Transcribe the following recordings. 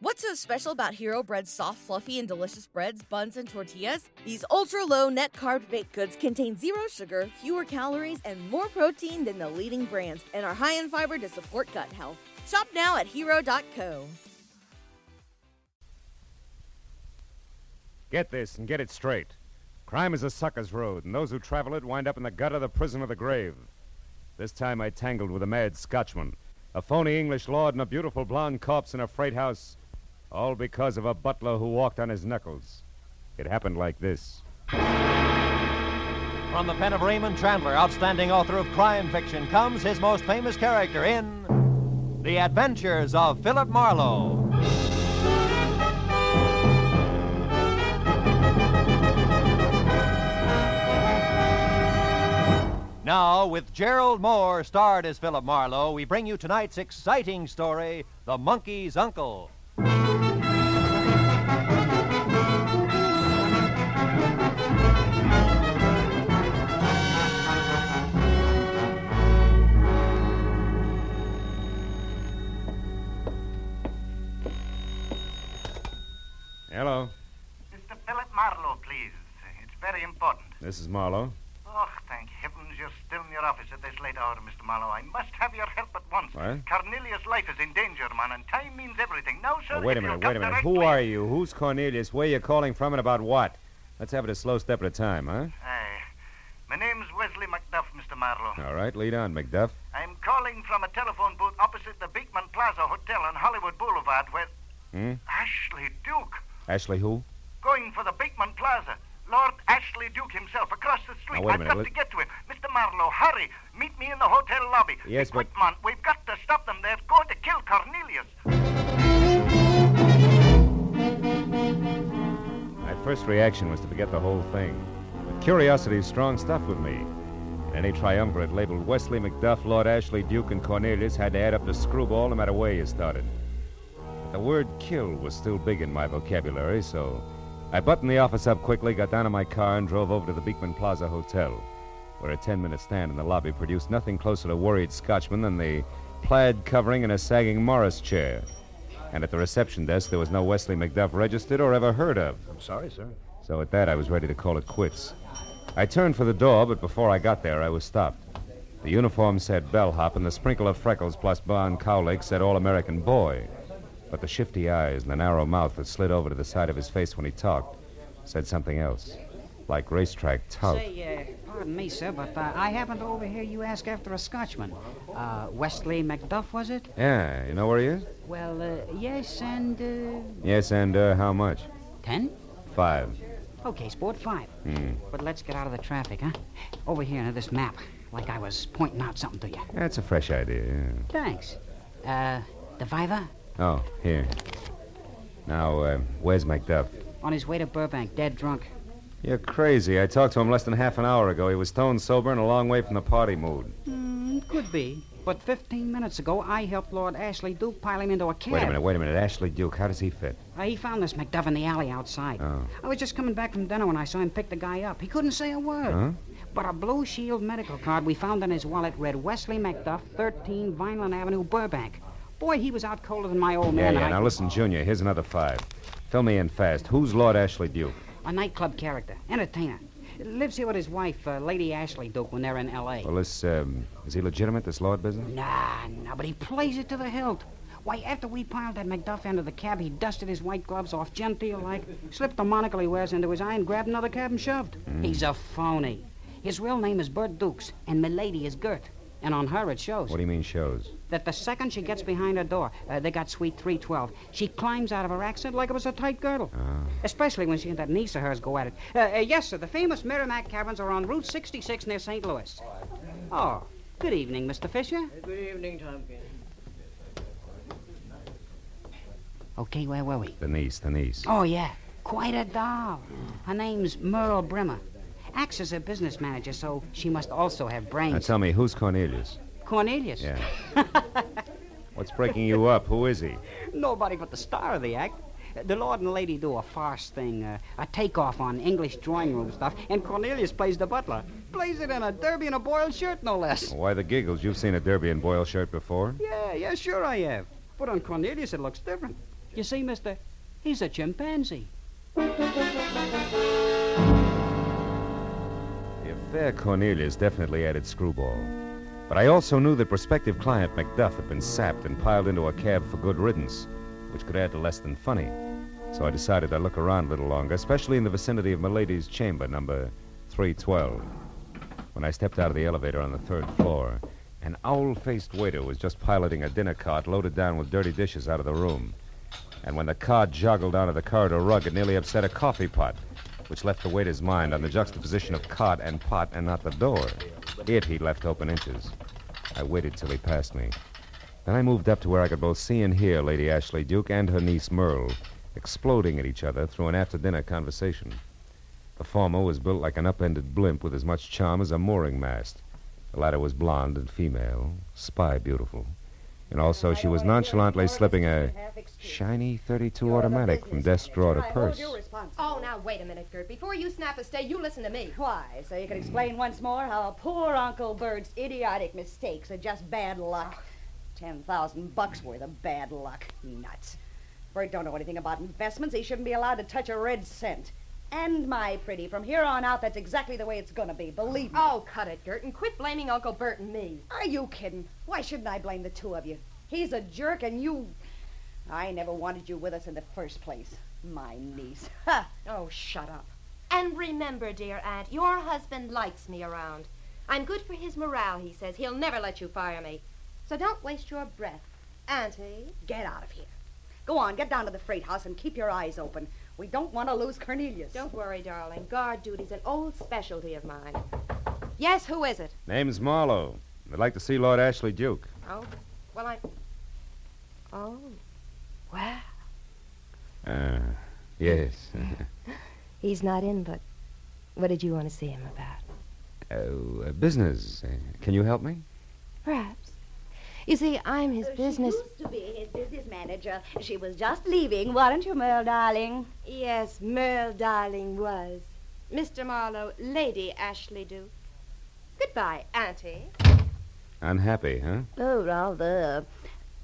What's so special about Hero Bread's soft, fluffy, and delicious breads, buns, and tortillas? These ultra low net carb baked goods contain zero sugar, fewer calories, and more protein than the leading brands, and are high in fiber to support gut health. Shop now at hero.co. Get this and get it straight. Crime is a sucker's road, and those who travel it wind up in the gutter, the prison, or the grave. This time I tangled with a mad Scotchman, a phony English lord, and a beautiful blonde corpse in a freight house, all because of a butler who walked on his knuckles. It happened like this. From the pen of Raymond Chandler, outstanding author of crime fiction, comes his most famous character in The Adventures of Philip Marlowe. Now, with Gerald Mohr starred as Philip Marlowe, we bring you tonight's exciting story The Monkey's Uncle. This Marlowe. Oh, thank heavens you're still in your office at this late hour, Mr. Marlowe. I must have your help at once. What? Cornelius' life is in danger, man, and time means everything. Now, sir, Oh, wait a minute, wait a minute. Who are you? Who's Cornelius? Where are you calling from and about what? Let's have it a slow step at a time, huh? Aye. My name's Wesley Macduff, Mr. Marlowe. All right, lead on, McDuff. I'm calling from a telephone booth opposite the Beekman Plaza Hotel on Hollywood Boulevard where... Hmm? Ashley Duke. Ashley who? Going for the Beekman Plaza. Lord Ashley Duke himself across the street. Now, I've minute, got let- to get to him. Mr. Marlowe, hurry. Meet me in the hotel lobby. Yes, quick, but- man. We've got to stop them. They're going to kill Cornelius. My first reaction was to forget the whole thing. But curiosity is strong stuff with me. Any triumvirate labeled Wesley McDuff, Lord Ashley Duke, and Cornelius had to add up to screwball no matter where you started. But the word kill was still big in my vocabulary, so I buttoned the office up quickly, got down in my car, and drove over to the Beekman Plaza Hotel, where a 10 minute stand in the lobby produced nothing closer to worried Scotchman than the plaid covering and a sagging Morris chair. And at the reception desk, there was no Wesley McDuff registered or ever heard of. I'm sorry, sir. So at that, I was ready to call it quits. I turned for the door, but before I got there, I was stopped. The uniform said bellhop, and the sprinkle of freckles plus Barn Cowlick said all American boy. But the shifty eyes and the narrow mouth that slid over to the side of his face when he talked said something else, like racetrack tout. Say, uh, pardon me, sir, but uh, I happened to overhear you ask after a Scotchman. Uh, Wesley Macduff, was it? Yeah, you know where he is? Well, uh, yes, and, uh, Yes, and uh, how much? ten? Five. Okay, sport, five. Hmm. But let's get out of the traffic, huh? Over here to this map, like I was pointing out something to you. That's a fresh idea, yeah. Thanks. Uh, the Viva? Oh, here. Now, uh, where's McDuff? On his way to Burbank, dead drunk. You're crazy. I talked to him less than half an hour ago. He was stone sober and a long way from the party mood. Hmm, could be. But 15 minutes ago, I helped Lord Ashley Duke pile him into a cab. Wait a minute, wait a minute. Ashley Duke, how does he fit? Uh, he found this McDuff in the alley outside. Oh. I was just coming back from dinner when I saw him pick the guy up. He couldn't say a word. Huh? But a Blue Shield medical card we found in his wallet read Wesley McDuff, 13 Vineland Avenue, Burbank. Boy, he was out colder than my old man. yeah. I- Now listen, Junior, here's another five. Fill me in fast. Who's Lord Ashley Duke? A nightclub character, entertainer. Lives here with his wife, uh, Lady Ashley Duke, when they're in L.A. Well, this, um, is he legitimate, this Lord business? Nah, nah, but he plays it to the hilt. Why, after we piled that McDuff into the cab, he dusted his white gloves off genteel like, slipped the monocle he wears into his eye, and grabbed another cab and shoved. He's a phony. His real name is Bert Dukes, and Milady is Gert. And on her, it shows What do you mean shows? that the second she gets behind her door, uh, they got suite 312, she climbs out of her accent like it was a tight girdle. Especially when she and that niece of hers go at it. Uh, uh, yes, sir, the famous Meramec Caverns are on Route 66 near St. Louis. Oh, good evening, Mr. Fisher. Good evening, Tompkins. Okay, where were we? The niece, the niece. Oh, yeah. Quite a doll. Her name's Merle Brimmer. Acts as a business manager, so she must also have brains. Now tell me, who's Cornelius? Cornelius. Yeah. What's breaking you up? Who is he? Nobody but the star of the act. The Lord and Lady do a farce thing, uh, a takeoff on English drawing room stuff, and Cornelius plays the butler. Plays it in a derby and a boiled shirt, no less. Why the giggles? You've seen a derby and boiled shirt before? Yeah, yeah, sure I have. But on Cornelius, it looks different. You see, mister, he's a chimpanzee. Affair Cornelius definitely added screwball. But I also knew that prospective client Macduff had been sapped and piled into a cab for good riddance, which could add to less than funny. So I decided I'd look around a little longer, especially in the vicinity of Milady's chamber, number 312. When I stepped out of the elevator on the third floor, an owl faced waiter was just piloting a dinner cart loaded down with dirty dishes out of the room. And when the cart joggled onto the corridor rug, it nearly upset a coffee pot, which left the waiter's mind on the juxtaposition of cart and pot and not the door. It he left open inches. I waited till he passed me. Then I moved up to where I could both see and hear Lady Ashley Duke and her niece Merle exploding at each other through an after dinner conversation. The former was built like an upended blimp with as much charm as a mooring mast. The latter was blonde and female, spy beautiful. And also, she was nonchalantly slipping a shiny 32 automatic from desk drawer to purse. Oh, now wait a minute, Gert. Before you snap a stay, you listen to me. Why? So you can explain once more how poor Uncle Bert's idiotic mistakes are just bad luck. Ten thousand bucks worth of bad luck. Nuts. Bert don't know anything about investments. He shouldn't be allowed to touch a red cent. And my pretty, from here on out, that's exactly the way it's gonna be. Believe me. Oh, cut it, Gert, and quit blaming Uncle Bert and me. Are you kidding? Why shouldn't I blame the two of you? He's a jerk, and you. I never wanted you with us in the first place. My niece. Ha! Oh, shut up. And remember, dear Aunt, your husband likes me around. I'm good for his morale, he says. He'll never let you fire me. So don't waste your breath. Auntie? Get out of here. Go on, get down to the freight house and keep your eyes open. We don't want to lose Cornelius. Don't worry, darling. Guard duty's an old specialty of mine. Yes, who is it? Name's Marlowe. I'd like to see Lord Ashley Duke. Oh, well, I. Oh, well. Uh, yes. He's not in, but what did you want to see him about? oh, uh, business. Uh, can you help me? Perhaps. You see, I'm his business. She used to be his business manager. She was just leaving, weren't you, Merle, darling? Yes, Merle, darling, was. Mr. Marlowe, Lady Ashley Duke. Goodbye, Auntie. Unhappy, huh? Oh, rather.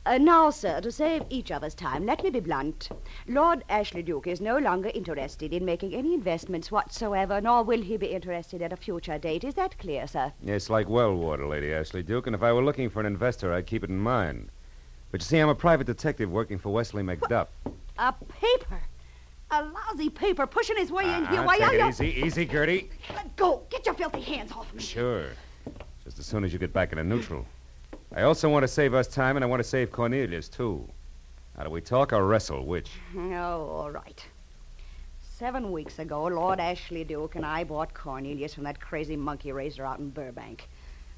Uh, now, sir, to save each of us time, let me be blunt. Lord Ashley Duke is no longer interested in making any investments whatsoever, nor will he be interested at a future date. Is that clear, sir? It's like well water, Lady Ashley Duke, and if I were looking for an investor, I'd keep it in mind. But you see, I'm a private detective working for Wesley McDuff. A paper. A lousy paper pushing his way in here. Uh-uh, Why take are you? easy, easy, Gertie. Let go. Get your filthy hands off me. Sure. Just as soon as you get back into neutral. I also want to save us time, and I want to save Cornelius, too. Now, do we talk or wrestle? Which? Oh, all right. Seven weeks ago, Lord Ashley Duke and I bought Cornelius from that crazy monkey raiser out in Burbank.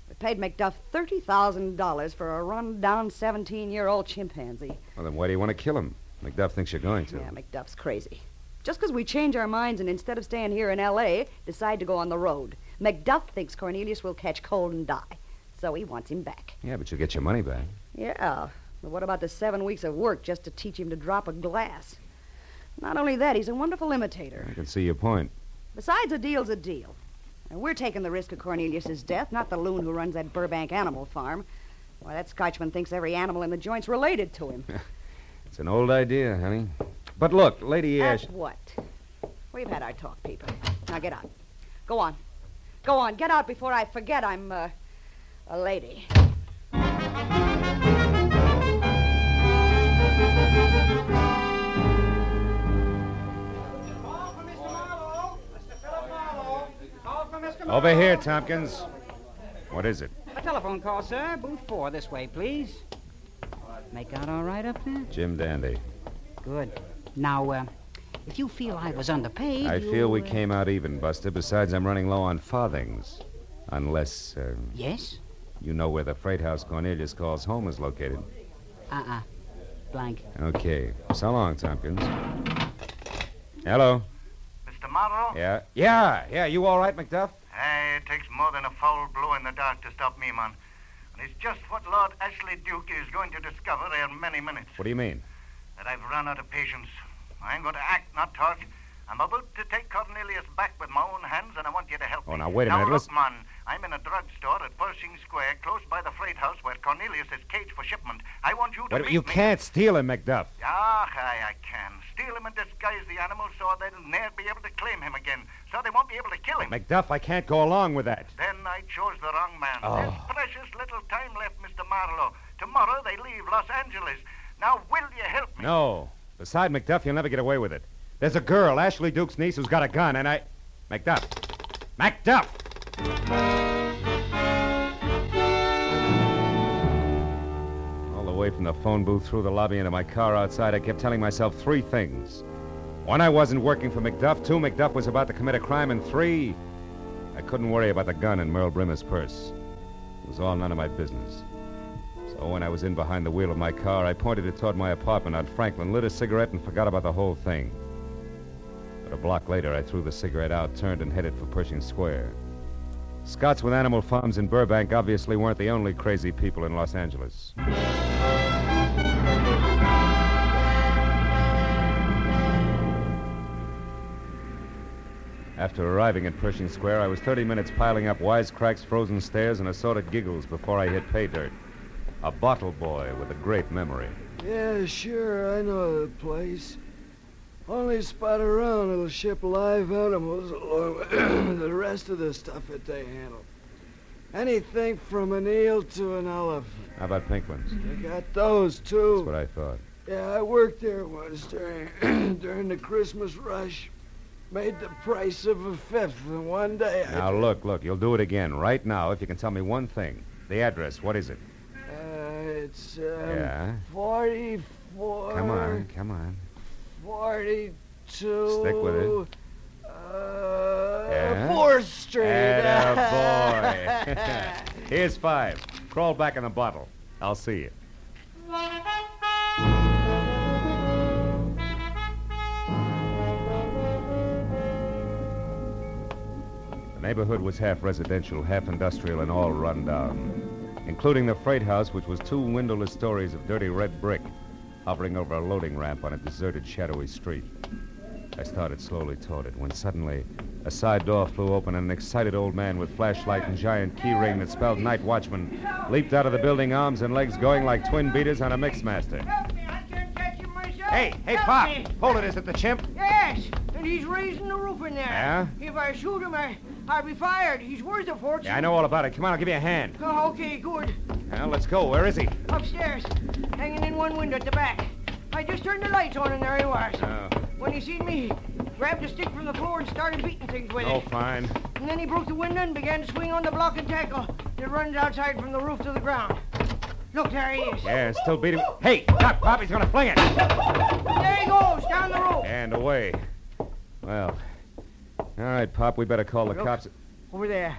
We paid Macduff $30,000 for a run-down 17-year-old chimpanzee. Well, then why do you want to kill him? McDuff thinks you're going to. Yeah, Macduff's crazy. Just because we change our minds and instead of staying here in L.A., decide to go on the road. Macduff thinks Cornelius will catch cold and die. So he wants him back. Yeah, but you'll get your money back. Yeah, but what about the seven weeks of work just to teach him to drop a glass? Not only that, he's a wonderful imitator. I can see your point. Besides, a deal's a deal. And we're taking the risk of Cornelius's death, not the loon who runs that Burbank animal farm. Why, that Scotchman thinks every animal in the joint's related to him. It's an old idea, honey. But look, Lady Ash. what? We've had our talk, people. Now get out. Go on. Go on. Get out before I forget I'm, uh, a lady. Over here, Tompkins. What is it? A telephone call, sir. Booth four, this way, please. Make out all right up there? Jim Dandy. Good. Now, uh, if you feel I was underpaid, I you, feel we uh, came out even, Buster. Besides, I'm running low on farthings. Unless uh, Yes? You know where the freight house Cornelius calls home is located. Uh-uh. Blank. Okay. So long, Tompkins. Hello. Mr. Marlowe? Yeah. Yeah, yeah. You all right, McDuff? Hey, it takes more than a foul blow in the dark to stop me, man. And it's just what Lord Ashley Duke is going to discover in many minutes. What do you mean? That I've run out of patience. I'm going to act, not talk. I'm about to take Cornelius back with my own hands, and I want you to help Oh, me. now, wait a now, minute, Look, listen- man, I'm in a drugstore at Pershing Square, close by the freight house where Cornelius is caged for shipment. I want you to meet you me. can't steal him, Macduff. Ah, I, I can. Steal him and disguise the animal so they'll never be able to claim him again. So they won't be able to kill him. Macduff, I can't go along with that. Then I chose the wrong man. Oh. There's precious little time left, Mr. Marlowe. Tomorrow they leave Los Angeles. Now, will you help me? No. Beside Macduff, you'll never get away with it. There's a girl, Ashley Duke's niece, who's got a gun, and I. McDuff! McDuff! All the way from the phone booth through the lobby into my car outside, I kept telling myself three things. One, I wasn't working for McDuff. Two, McDuff was about to commit a crime. And three, I couldn't worry about the gun in Merle Brimmer's purse. It was all none of my business. So when I was in behind the wheel of my car, I pointed it toward my apartment on Franklin, lit a cigarette, and forgot about the whole thing. But a block later, I threw the cigarette out, turned, and headed for Pershing Square. Scots with animal farms in Burbank obviously weren't the only crazy people in Los Angeles. After arriving at Pershing Square, I was 30 minutes piling up wisecracks, frozen stares, and assorted giggles before I hit pay dirt. A bottle boy with a great memory. Yeah, sure, I know the place. Only spot around that'll ship live animals along with the rest of the stuff that they handle. Anything from an eel to an elephant. How about pink ones? They got those, too. That's what I thought. Yeah, I worked there once during during the Christmas rush. Made the price of a fifth in one day. I Now, look, look, you'll do it again right now if you can tell me one thing. The address, what is it? Uh, it's um, Yeah. 44. Come on, come on. 42. Stick with it. Uh, Yeah? 4th Street. boy. Here's five. Crawl back in the bottle. I'll see you. Neighborhood was half residential, half industrial, and all run down, including the freight house, which was two windowless stories of dirty red brick hovering over a loading ramp on a deserted, shadowy street. I started slowly toward it when suddenly a side door flew open and an excited old man with flashlight and giant key ring that spelled night watchman leaped out of the building, arms and legs going like twin beaters on a mixmaster. Help me, I can't catch him myself. Hey, hey, Help Pop! me. Hold it, is it the chimp? Yes, and he's raising the roof in there. Yeah? If I shoot him, I, I'll be fired. He's worth a fortune. Yeah, I know all about it. Come on, I'll give you a hand. Oh, okay, good. Now, let's go. Where is he? Upstairs, hanging in one window at the back. I just turned the lights on and there he was. Oh, When he seen me, he grabbed a stick from the floor and started beating things with oh it. Oh, fine. And then he broke the window and began to swing on the block and tackle that runs outside from the roof to the ground. Look, there he is. Yeah, still beating. Hey, Doc, Pop, he's gonna fling it. There he goes, down the rope. And away. Well, all right, Pop, we better call the Look. cops. Over there,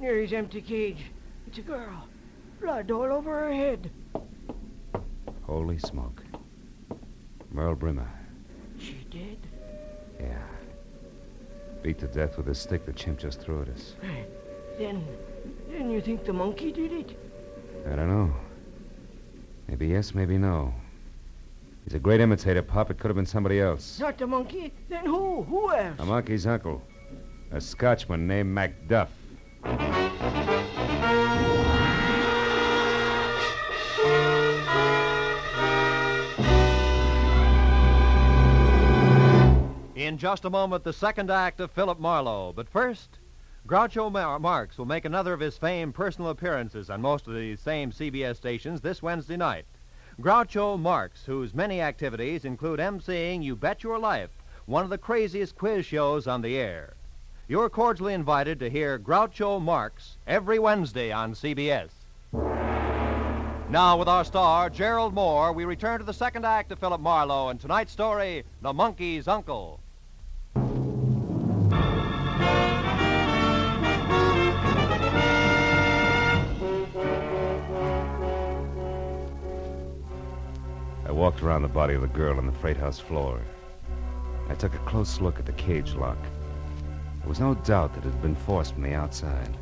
near his empty cage. It's a girl. Blood all over her head. Holy smoke. Merle Brimmer. She did? Yeah. Beat to death with a stick the chimp just threw at us. Then, then you think the monkey did it? I don't know. Maybe yes, maybe no. He's a great imitator, Pop. It could have been somebody else. Not the monkey? Then who? Who else? A monkey's uncle. A Scotchman named Macduff. In just a moment, the second act of Philip Marlowe. But first, Groucho Mar- Marx will make another of his famed personal appearances on most of the same CBS stations this Wednesday night. Groucho Marx, whose many activities include emceeing You Bet Your Life, one of the craziest quiz shows on the air. You're cordially invited to hear Groucho Marx every Wednesday on CBS. Now, with our star, Gerald Mohr, we return to the second act of Philip Marlowe and tonight's story, The Monkey's Uncle. I walked around the body of the girl on the freight house floor. I took a close look at the cage lock. There was no doubt that it had been forced from the outside.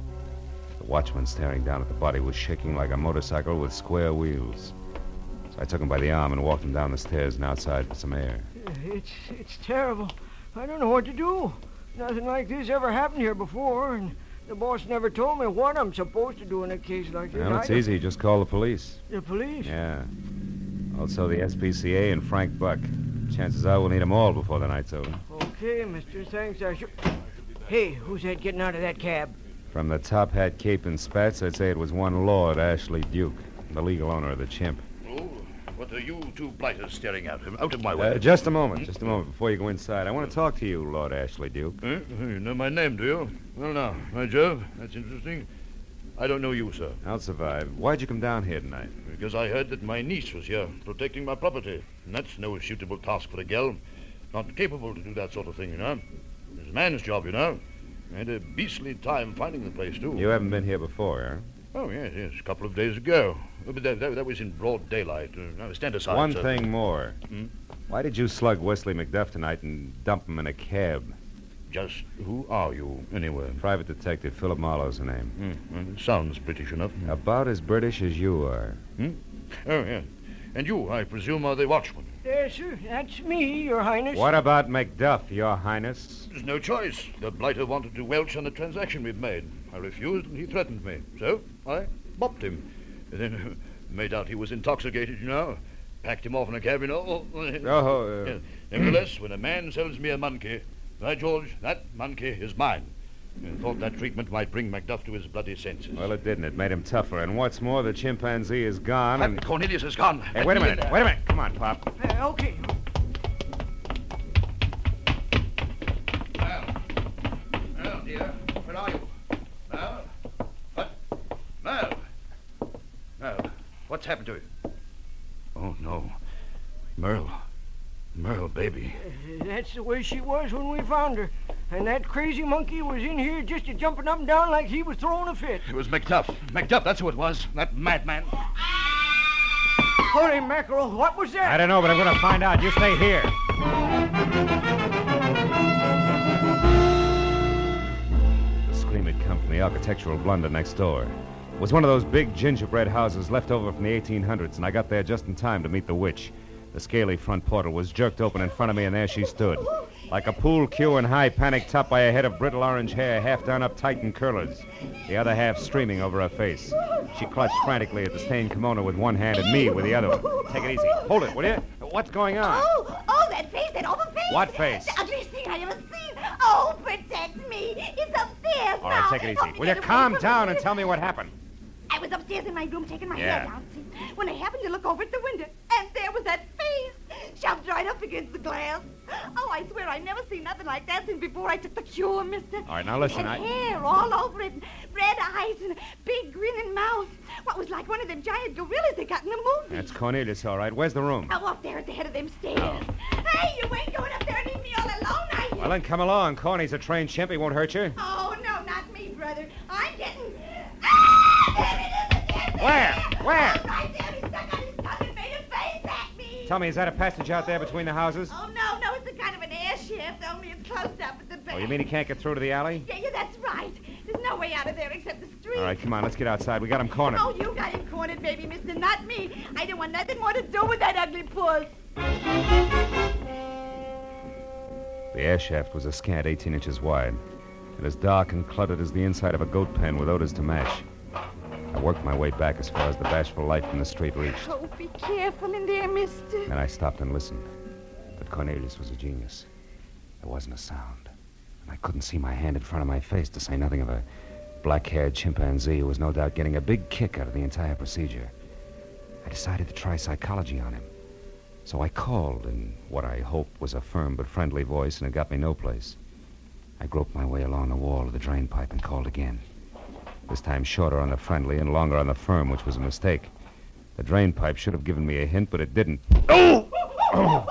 The watchman staring down at the body was shaking like a motorcycle with square wheels. So I took him by the arm and walked him down the stairs and outside for some air. It's it's terrible. I don't know what to do. Nothing like this ever happened here before, and The boss never told me what I'm supposed to do in a case like this. Well, it's easy. Just call the police. The police? Yeah. Also the SPCA and Frank Buck. Chances are we'll need them all before the night's over. Okay, mister. Thanks. I sure. Hey, who's that getting out of that cab? From the Top Hat Cape and Spats, I'd say it was one Lord Ashley Duke, the legal owner of the chimp. Oh, what are you two blighters staring at? him? Out of my way. Uh, just a moment, just a moment before you go inside. I want to talk to you, Lord Ashley Duke. Eh? You know my name, do you? Well, now, my Jove, that's interesting. I don't know you, sir. I'll survive. Why'd you come down here tonight? Because I heard that my niece was here, protecting my property. And that's no suitable task for a girl. Not capable to do that sort of thing, you know. It's a man's job, you know. I had a beastly time finding the place, too. You haven't been here before, eh? Oh, yes, yes, a couple of days ago. But that, that, that was in broad daylight. Uh, now, stand aside, One sir. thing more. Hmm? Why did you slug Wesley McDuff tonight and dump him in a cab? Just who are you, anyway? Private Detective Philip Marlowe's the name. Hmm, well, sounds British enough. About as British as you are. Hmm? Oh, yeah. And you, I presume, are the watchman. Yes, sir. That's me, Your Highness. What about Macduff, Your Highness? There's no choice. The blighter wanted to welch on the transaction we'd made. I refused, and he threatened me. So I bopped him. And then made out he was intoxicated, you know. Packed him off in a cab, you know. Oh, uh, Yeah. Nevertheless, when a man sells me a monkey, by George, that monkey is mine. And thought that treatment might bring Macduff to his bloody senses. well, it didn't. It made him tougher. And what's more, the chimpanzee is gone. And Cornelius is gone. hey, Let wait a minute. Wait a minute. Come on, Pop. Uh, okay. Well, well, dear, where are you? Well, what? Well, well, what's happened to you? Oh no, Merle, Merle, baby. Uh, That's the way she was when we found her. And that crazy monkey was in here just a jumping up and down like he was throwing a fit. It was Macduff. Macduff, that's who it was. That madman. Holy mackerel, what was that? I don't know, but I'm going to find out. You stay here. The scream had come from the architectural blunder next door. It was one of those big gingerbread houses left over from the 1800s, and I got there just in time to meet the witch. The scaly front portal was jerked open in front of me, and there she stood. Like a pool cue in high panic, topped by a head of brittle orange hair, half done up tight in curlers, the other half streaming over her face. She clutched frantically at the stained kimono with one hand and me with the other one. Take it easy. Hold it, will you? What's going on? Oh, oh, that face, that awful face. What face? The ugliest thing I ever seen. Oh, protect me. It's upstairs All now. right, take it easy. Will you calm down and tell me what happened? I was upstairs in my room taking my Yeah. hair down, see, when I happened to look over at the window, and there was that face shoved right up against the glass. Oh, I swear I never seen nothing like that since before I took the cure, mister. All right, now listen, I- hair all over it, and red eyes, and a big grinning mouth. What was like one of them giant gorillas they got in the movie. That's Cornelius, all right. Where's the room? Oh, up there at the head of them stairs. Oh. Hey, you ain't going up there and leave me all alone, are you? Well, then come along. Corny's a trained chimp. He won't hurt you. Oh, no, not me, brother. I'm getting... Ah, there it is again. Where? Where? Right there. He stuck his tongue and made a face at me. Tell me, is that a passage out there between the houses? Oh, no, no, it's a kind of an air shaft, only it's closed up at the back. Oh, you mean he can't get through to the alley? Yeah, yeah, that's right. There's no way out of there except the street. All right, come on. Let's get outside. We got him cornered. Oh, you got him cornered, baby, mister, not me. I don't want nothing more to do with that ugly puss. The air shaft was a scant 18 inches wide, and as dark and cluttered as the inside of a goat pen with odors to match. I worked my way back as far as the bashful light from the street reached. Oh, be careful in there, mister. Then I stopped and listened. But Cornelius was a genius. There wasn't a sound. And I couldn't see my hand in front of my face, to say nothing of a black haired chimpanzee who was no doubt getting a big kick out of the entire procedure. I decided to try psychology on him. So I called in what I hoped was a firm but friendly voice, and it got me no place. I groped my way along the wall of the drain pipe and called again. This time shorter on the friendly and longer on the firm, which was a mistake. The drain pipe should have given me a hint, but it didn't. Oh, oh!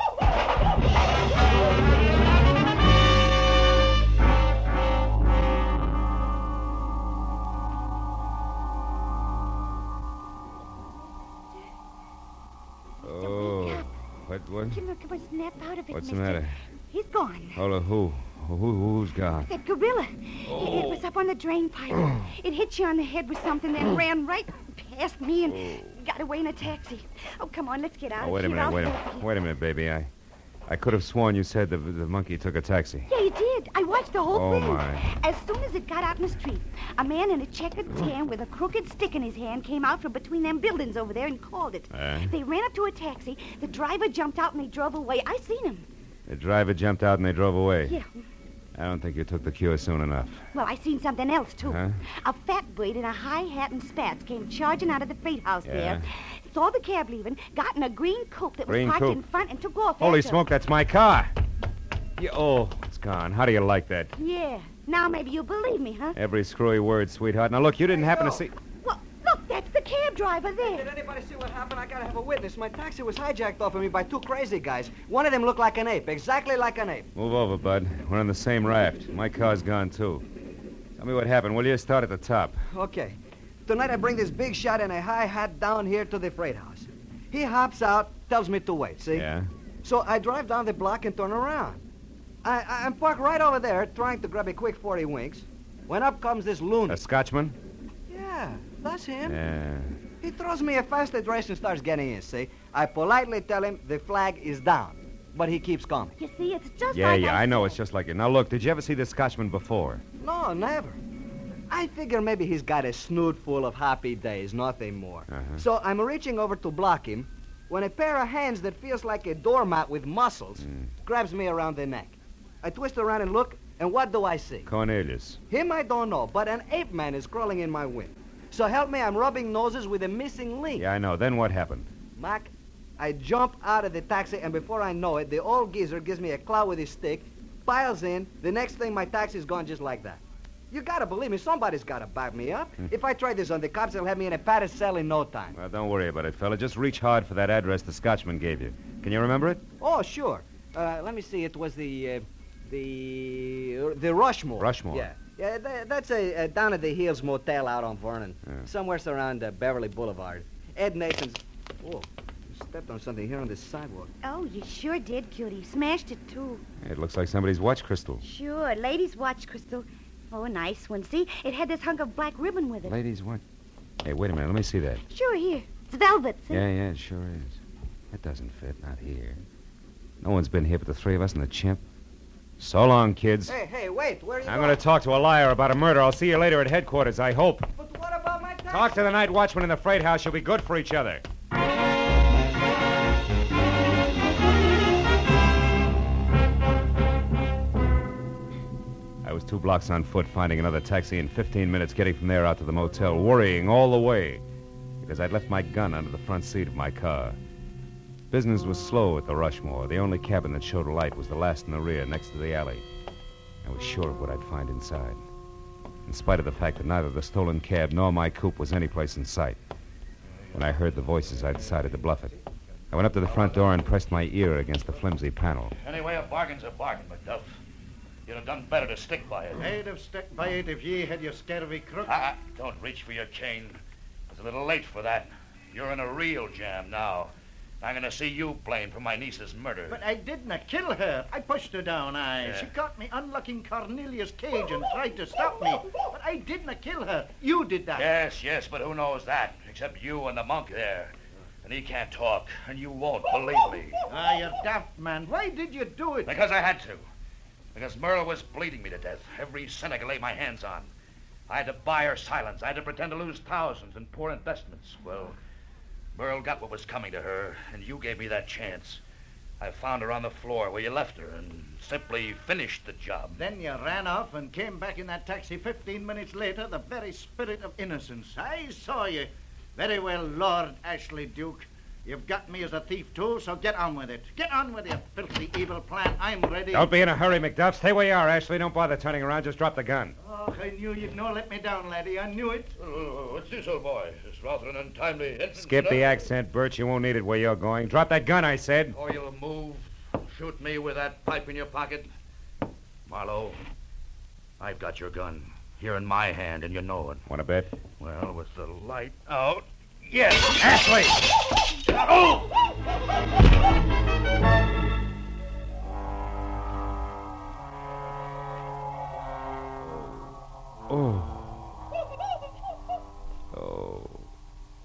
what? What? Look, it was snap out of it, What's the mister. matter? He's gone. Hold on, who? Who? Who's gone? That gorilla. It, it was up on the drain pipe. it hit you on the head with something, then ran right past me and got away in a taxi. Oh, come on, let's get out Oh, wait a minute, wait a minute, wait a minute, baby. I, I could have sworn you said the the monkey took a taxi. Yeah, he did. I watched the whole Oh, thing. my. As soon as it got out in the street, a man in a checkered tan with a crooked stick in his hand came out from between them buildings over there and called it. Uh? They ran up to a taxi. The driver jumped out and they drove away. I seen him. The driver jumped out and they drove away. Yeah. I don't think you took the cure soon enough. Well, I seen something else, too. Huh? A fat bird in a high hat and spats came charging out of the freight house Yeah. there, saw the cab leaving, got in a green coupe that was Green parked coupe. in front, and took off. Holy after smoke, that's my car. You, oh, it's gone. How do you like that? Yeah. Now maybe you believe me, huh? Every screwy word, sweetheart. Now, look, you didn't happen to see. Well, look, that's the cab driver there. Did anybody see what happened? I gotta have a witness. My taxi was hijacked off of me by two crazy guys. One of them looked like an ape, exactly like an ape. Move over, bud. We're on the same raft. My car's gone, too. Tell me what happened, will you? Start at the top. Okay. Tonight I bring this big shot in a high hat down here to the freight house. He hops out, tells me to wait, see? Yeah? So I drive down the block and turn around. I, I, I'm parked right over there, trying to grab a quick 40 winks, when up comes this loon. A Scotchman? Yeah, that's him. Yeah. He throws me a fast address and starts getting in, see? I politely tell him the flag is down, but he keeps coming. You see, it's just Yeah, like yeah, I I know. It's just like it. Now, look, did you ever see this Scotchman before? No, never. I figure maybe he's got a snoot full of happy days, nothing more. Uh-huh. So I'm reaching over to block him when a pair of hands that feels like a doormat with muscles Mm. grabs me around the neck. I twist around and look, and what do I see? Cornelius. Him I don't know, but an ape man is crawling in my wind. So help me, I'm rubbing noses with a missing link. Yeah, I know. Then what happened? Mac, I jump out of the taxi, and before I know it, the old geezer gives me a clout with his stick, piles in. The next thing, my taxi's gone just like that. You gotta believe me, somebody's gotta back me up. Hmm. If I try this on the cops, they'll have me in a padded cell in no time. Well, don't worry about it, fella. Just reach hard for that address the Scotchman gave you. Can you remember it? Oh, sure. Uh, let me see. It was the uh, the the Rushmore. Rushmore. Yeah. Yeah, tha- that's a, a down at the Hills motel out on Vernon, Yeah. somewhere around uh, Beverly Boulevard. Ed Nathan's. Oh, you stepped on something here on this sidewalk. Oh, you sure did, cutie. Smashed it, too. It looks like somebody's watch crystal. Sure. Ladies' watch, Crystal. Oh, a nice one. See? It had this hunk of black ribbon with it. Ladies' watch. Hey, wait a minute. Let me see that. Sure, here. It's velvet, see? Yeah, yeah, it sure is. It doesn't fit. Not here. No one's been here but the three of us and the chimp. So long, kids. Hey, hey, wait. Where are you I'm going? to talk to a liar about a murder. I'll see you later at headquarters, I hope. But what about my taxi? Talk to the night watchman in the freight house. You'll be good for each other. I was two blocks on foot finding another taxi in 15 minutes getting from there out to the motel, worrying all the way because I'd left my gun under the front seat of my car. Business was slow at the Rushmore. The only cabin that showed a light was the last in the rear next to the alley. I was sure of what I'd find inside in spite of the fact that neither the stolen cab nor my coupe was anyplace in sight. When I heard the voices, I decided to bluff it. I went up to the front door and pressed my ear against the flimsy panel. Anyway, a bargain's a bargain, McDuff. You'd have done better to stick by it. I'd have stuck by it if ye had your scurvy crook. Ah, don't reach for your chain. It's a little late for that. You're in a real jam now. I'm going to see you blamed for my niece's murder. But I didn't kill her. I pushed her down, I. Yeah. She caught me unlocking Cornelius' cage and tried to stop me. But I didn't kill her. You did that. Yes, yes, but who knows that? Except you and the monk there. And he can't talk, and you won't believe me. Ah, you're daft, man. Why did you do it? Because I had to. Because Merle was bleeding me to death. Every cent I could lay my hands on. I had to buy her silence. I had to pretend to lose thousands in poor investments. Well, Merle got what was coming to her, and you gave me that chance. I found her on the floor where you left her and simply finished the job. Then you ran off and came back in that taxi 15 minutes later, the very spirit of innocence. I saw you. Very well, Lord Ashley Duke. You've got me as a thief, too, so get on with it. Get on with your filthy evil plan. I'm ready. Don't be in a hurry, McDuff. Stay where you are, Ashley. Don't bother turning around. Just drop the gun. Oh, I knew you'd no let me down, laddie. I knew it. Uh, What's this, old boy? It's rather an untimely entrance. Skip the accent, Bert. You won't need it where you're going. Drop that gun, I said. Or you'll move, shoot me with that pipe in your pocket. Marlowe, I've got your gun here in my hand, and you know it. Want to bet? Well, with the light out. Yes, Ashley! Oh! Oh.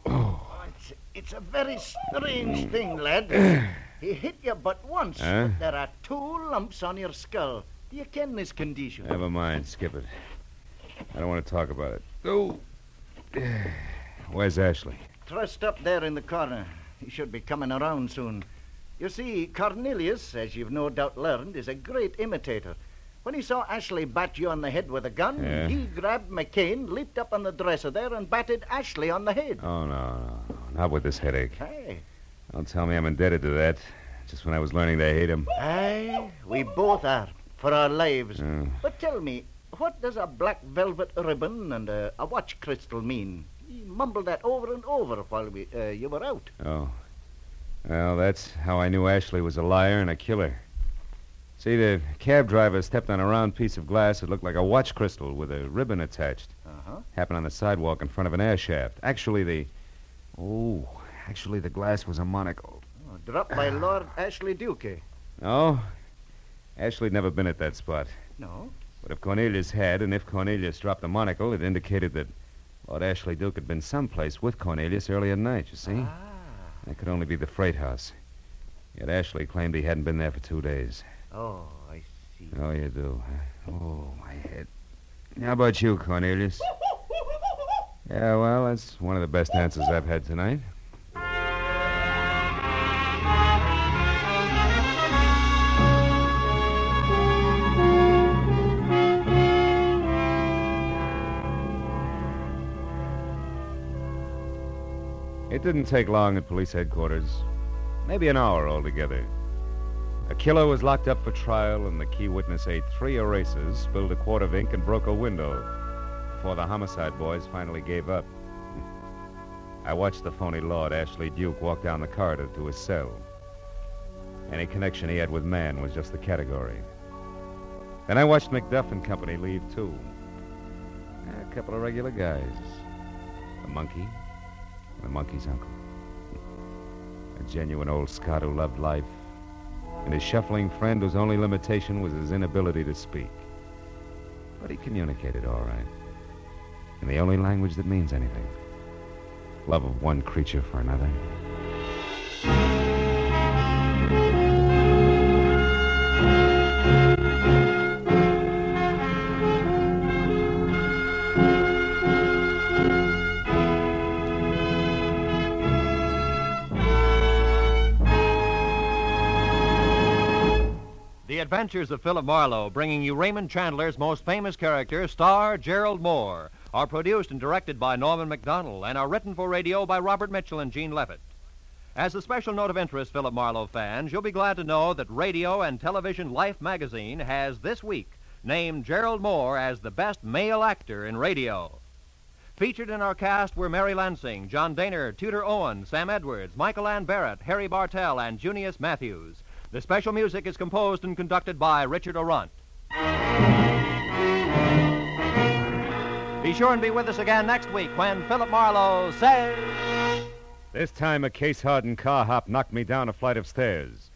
Oh. It's, it's a very strange thing, lad. he hit you but once. Huh? but There are two lumps on your skull. Do you ken this condition? Never mind. Skip it. I don't want to talk about it. Oh. Where's Ashley? Trussed up there in the corner. He should be coming around soon. You see, Cornelius, as you've no doubt learned, is a great imitator. When he saw Ashley bat you on the head with a gun, Yeah. he grabbed McCain, leaped up on the dresser there, and batted Ashley on the head. Oh, no, no, no. Not with this headache. Hey, Don't tell me I'm indebted to that. Just when I was learning to hate him. aye, we both are, for our lives. Mm. But tell me, what does a black velvet ribbon and a, a watch crystal mean? You mumbled that over and over while we, uh, you were out. Oh. Well, that's how I knew Ashley was a liar and a killer. See, the cab driver stepped on a round piece of glass that looked like a watch crystal with a ribbon attached. Uh-huh. Happened on the sidewalk in front of an air shaft. Actually, the. Oh, actually, the glass was a monocle. Oh, dropped by Lord Ashley Duke. No? Ashley'd never been at that spot. No? But if Cornelius had, and if Cornelius dropped the monocle, it indicated that Lord Ashley Duke had been someplace with Cornelius early at night, you see? Ah. That could only be the freight house. Yet Ashley claimed he hadn't been there for two days. Oh, I see. Oh, you do. huh? Oh, my head. How about you, Cornelius? Yeah, well, that's one of the best answers I've had tonight. It didn't take long at police headquarters. Maybe an hour altogether. A killer was locked up for trial, and the key witness ate three erasers, spilled a quart of ink, and broke a window before the homicide boys finally gave up. I watched the phony Lord Ashley Duke walk down the corridor to his cell. Any connection he had with man was just the category. Then I watched Macduff and company leave, too. A couple of regular guys. The monkey, the monkey's uncle. A genuine old Scot who loved life, and his shuffling friend whose only limitation was his inability to speak. But he communicated all right. In the only language that means anything love of one creature for another. Adventures of Philip Marlowe, bringing you Raymond Chandler's most famous character, star Gerald Mohr, are produced and directed by Norman Macdonnell and are written for radio by Robert Mitchell and Gene Levitt. As a special note of interest, Philip Marlowe fans, you'll be glad to know that Radio and Television Life magazine has this week named Gerald Mohr as the best male actor in radio. Featured in our cast were Mary Lansing, John Dehner, Tudor Owen, Sam Edwards, Michael Ann Barrett, Harry Bartell, and Junius Matthews. The special music is composed and conducted by Richard Aurandt. Be sure and be with us again next week when Philip Marlowe says. This time, a case hardened car hop knocked me down a flight of stairs.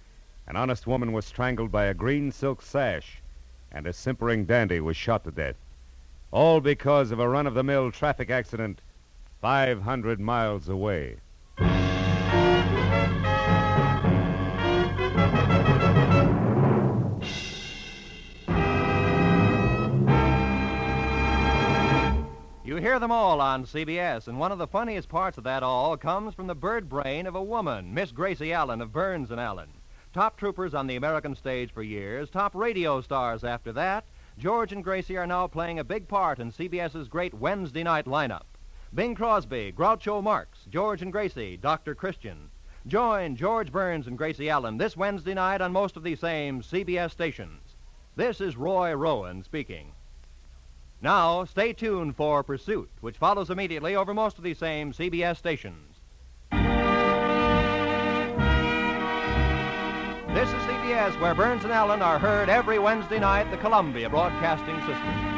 An honest woman was strangled by a green silk sash, and a simpering dandy was shot to death. All because of a run of the mill traffic accident 500 miles away. Them all on CBS, and one of the funniest parts of that all comes from the bird brain of a woman, Miss Gracie Allen of Burns and Allen. Top troopers on the American stage for years, top radio stars after that, George and Gracie are now playing a big part in CBS's great Wednesday night lineup. Bing Crosby, Groucho Marx, George and Gracie, Dr. Christian. Join George Burns and Gracie Allen this Wednesday night on most of these same CBS stations. This is Roy Rowan speaking. Now, stay tuned for Pursuit, which follows immediately over most of these same CBS stations. This is CBS, where Burns and Allen are heard every Wednesday night, the Columbia Broadcasting System.